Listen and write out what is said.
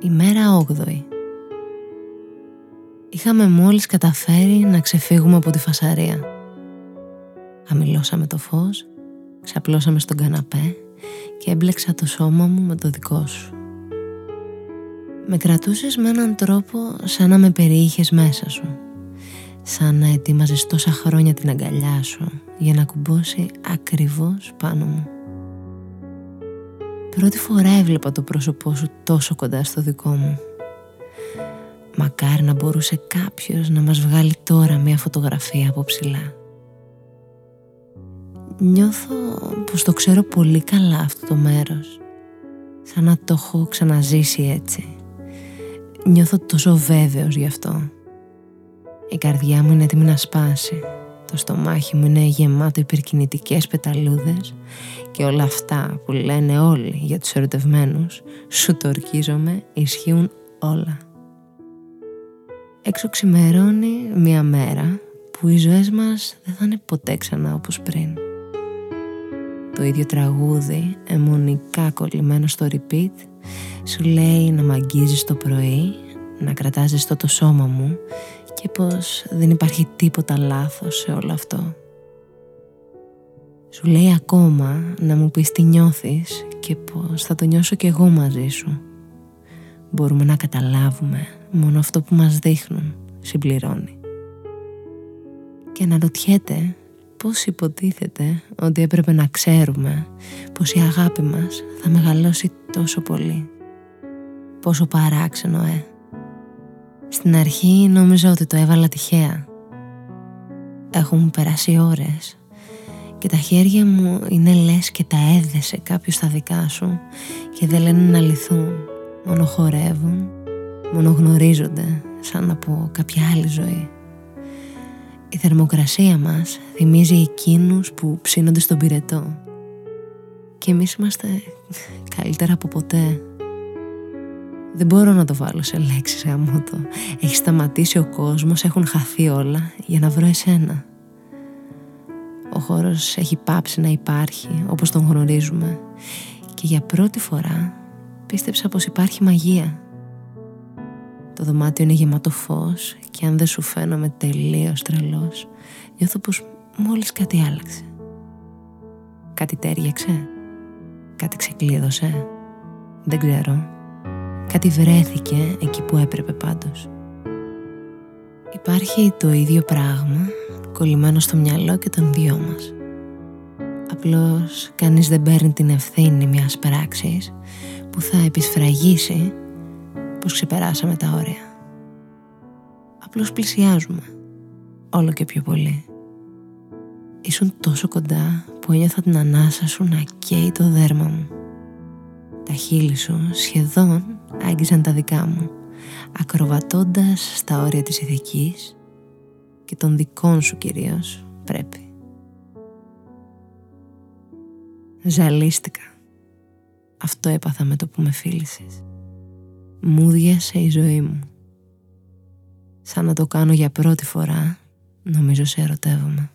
Ημέρα 8η. Είχαμε μόλις καταφέρει να ξεφύγουμε από τη φασαρία. Χαμηλώσαμε το φως, ξαπλώσαμε στον καναπέ και έμπλεξα το σώμα μου με το δικό σου. Με κρατούσες με έναν τρόπο σαν να με περιείχες μέσα σου. Σαν να ετοίμαζες τόσα χρόνια την αγκαλιά σου για να κουμπώσει ακριβώς πάνω μου. Πρώτη φορά έβλεπα το πρόσωπό σου τόσο κοντά στο δικό μου. Μακάρι να μπορούσε κάποιος να μας βγάλει τώρα μια φωτογραφία από ψηλά. Νιώθω πως το ξέρω πολύ καλά αυτό το μέρος. Σαν να το έχω ξαναζήσει έτσι. Νιώθω τόσο βέβαιος γι' αυτό. Η καρδιά μου είναι έτοιμη να σπάσει. Το στομάχι μου είναι γεμάτο υπερκινητικές πεταλούδες και όλα αυτά που λένε όλοι για τους ερωτευμένους, σου το ορκίζομαι, ισχύουν όλα. Έξω ξημερώνει μια μέρα που οι ζωές μας δεν θα είναι ποτέ ξανά όπως πριν. Το ίδιο τραγούδι, αιμονικά κολλημένο στο repeat, σου λέει να μ' αγγίζεις το πρωί, να κρατάς ζεστό το σώμα μου και πως δεν υπάρχει τίποτα λάθος σε όλο αυτό. Σου λέει ακόμα να μου πεις τι νιώθεις και πως θα το νιώσω κι εγώ μαζί σου. Μπορούμε να καταλάβουμε μόνο αυτό που μας δείχνουν, συμπληρώνει. Και αναρωτιέται πώς υποτίθεται ότι έπρεπε να ξέρουμε πως η αγάπη μας θα μεγαλώσει τόσο πολύ. Πόσο παράξενο, ε. Στην αρχή νόμιζα ότι το έβαλα τυχαία. Έχουν περάσει ώρες και τα χέρια μου είναι λες και τα έδεσε κάποιος στα δικά σου και δεν λένε να λυθούν. Μόνο χορεύουν, μόνο γνωρίζονται σαν από κάποια άλλη ζωή. Η θερμοκρασία μας θυμίζει εκείνους που ψήνονται στον πυρετό και εμείς είμαστε καλύτερα από ποτέ. Δεν μπορώ να το βάλω σε λέξεις γαμώτο. Έχει σταματήσει ο κόσμος, έχουν χαθεί όλα για να βρω εσένα. Ο χώρος έχει πάψει να υπάρχει όπως τον γνωρίζουμε και για πρώτη φορά πίστεψα πως υπάρχει μαγεία. Το δωμάτιο είναι γεμάτο φως και αν δεν σου φαίνομαι τελείως τρελός νιώθω πως μόλις κάτι άλλαξε. Κάτι τέριαξε, κάτι ξεκλείδωσε, δεν ξέρω. Κάτι βρέθηκε εκεί που έπρεπε πάντως. Υπάρχει το ίδιο πράγμα κολλημένο στο μυαλό και των δυο μας. Απλώς κανείς δεν παίρνει την ευθύνη μιας πράξης που θα επισφραγίσει πως ξεπεράσαμε τα όρια. Απλώς πλησιάζουμε, όλο και πιο πολύ. Ήσουν τόσο κοντά που ένιωθα την ανάσα σου να καίει το δέρμα μου. Τα χείλη σου σχεδόν άγγιζαν τα δικά μου, ακροβατώντας στα όρια της ηθικής και των δικών σου κυρίως πρέπει. Ζαλίστηκα. Αυτό έπαθα με το που με φίλησες. Μούδιασε η ζωή μου. Σαν να το κάνω για πρώτη φορά, νομίζω σε ερωτεύομαι.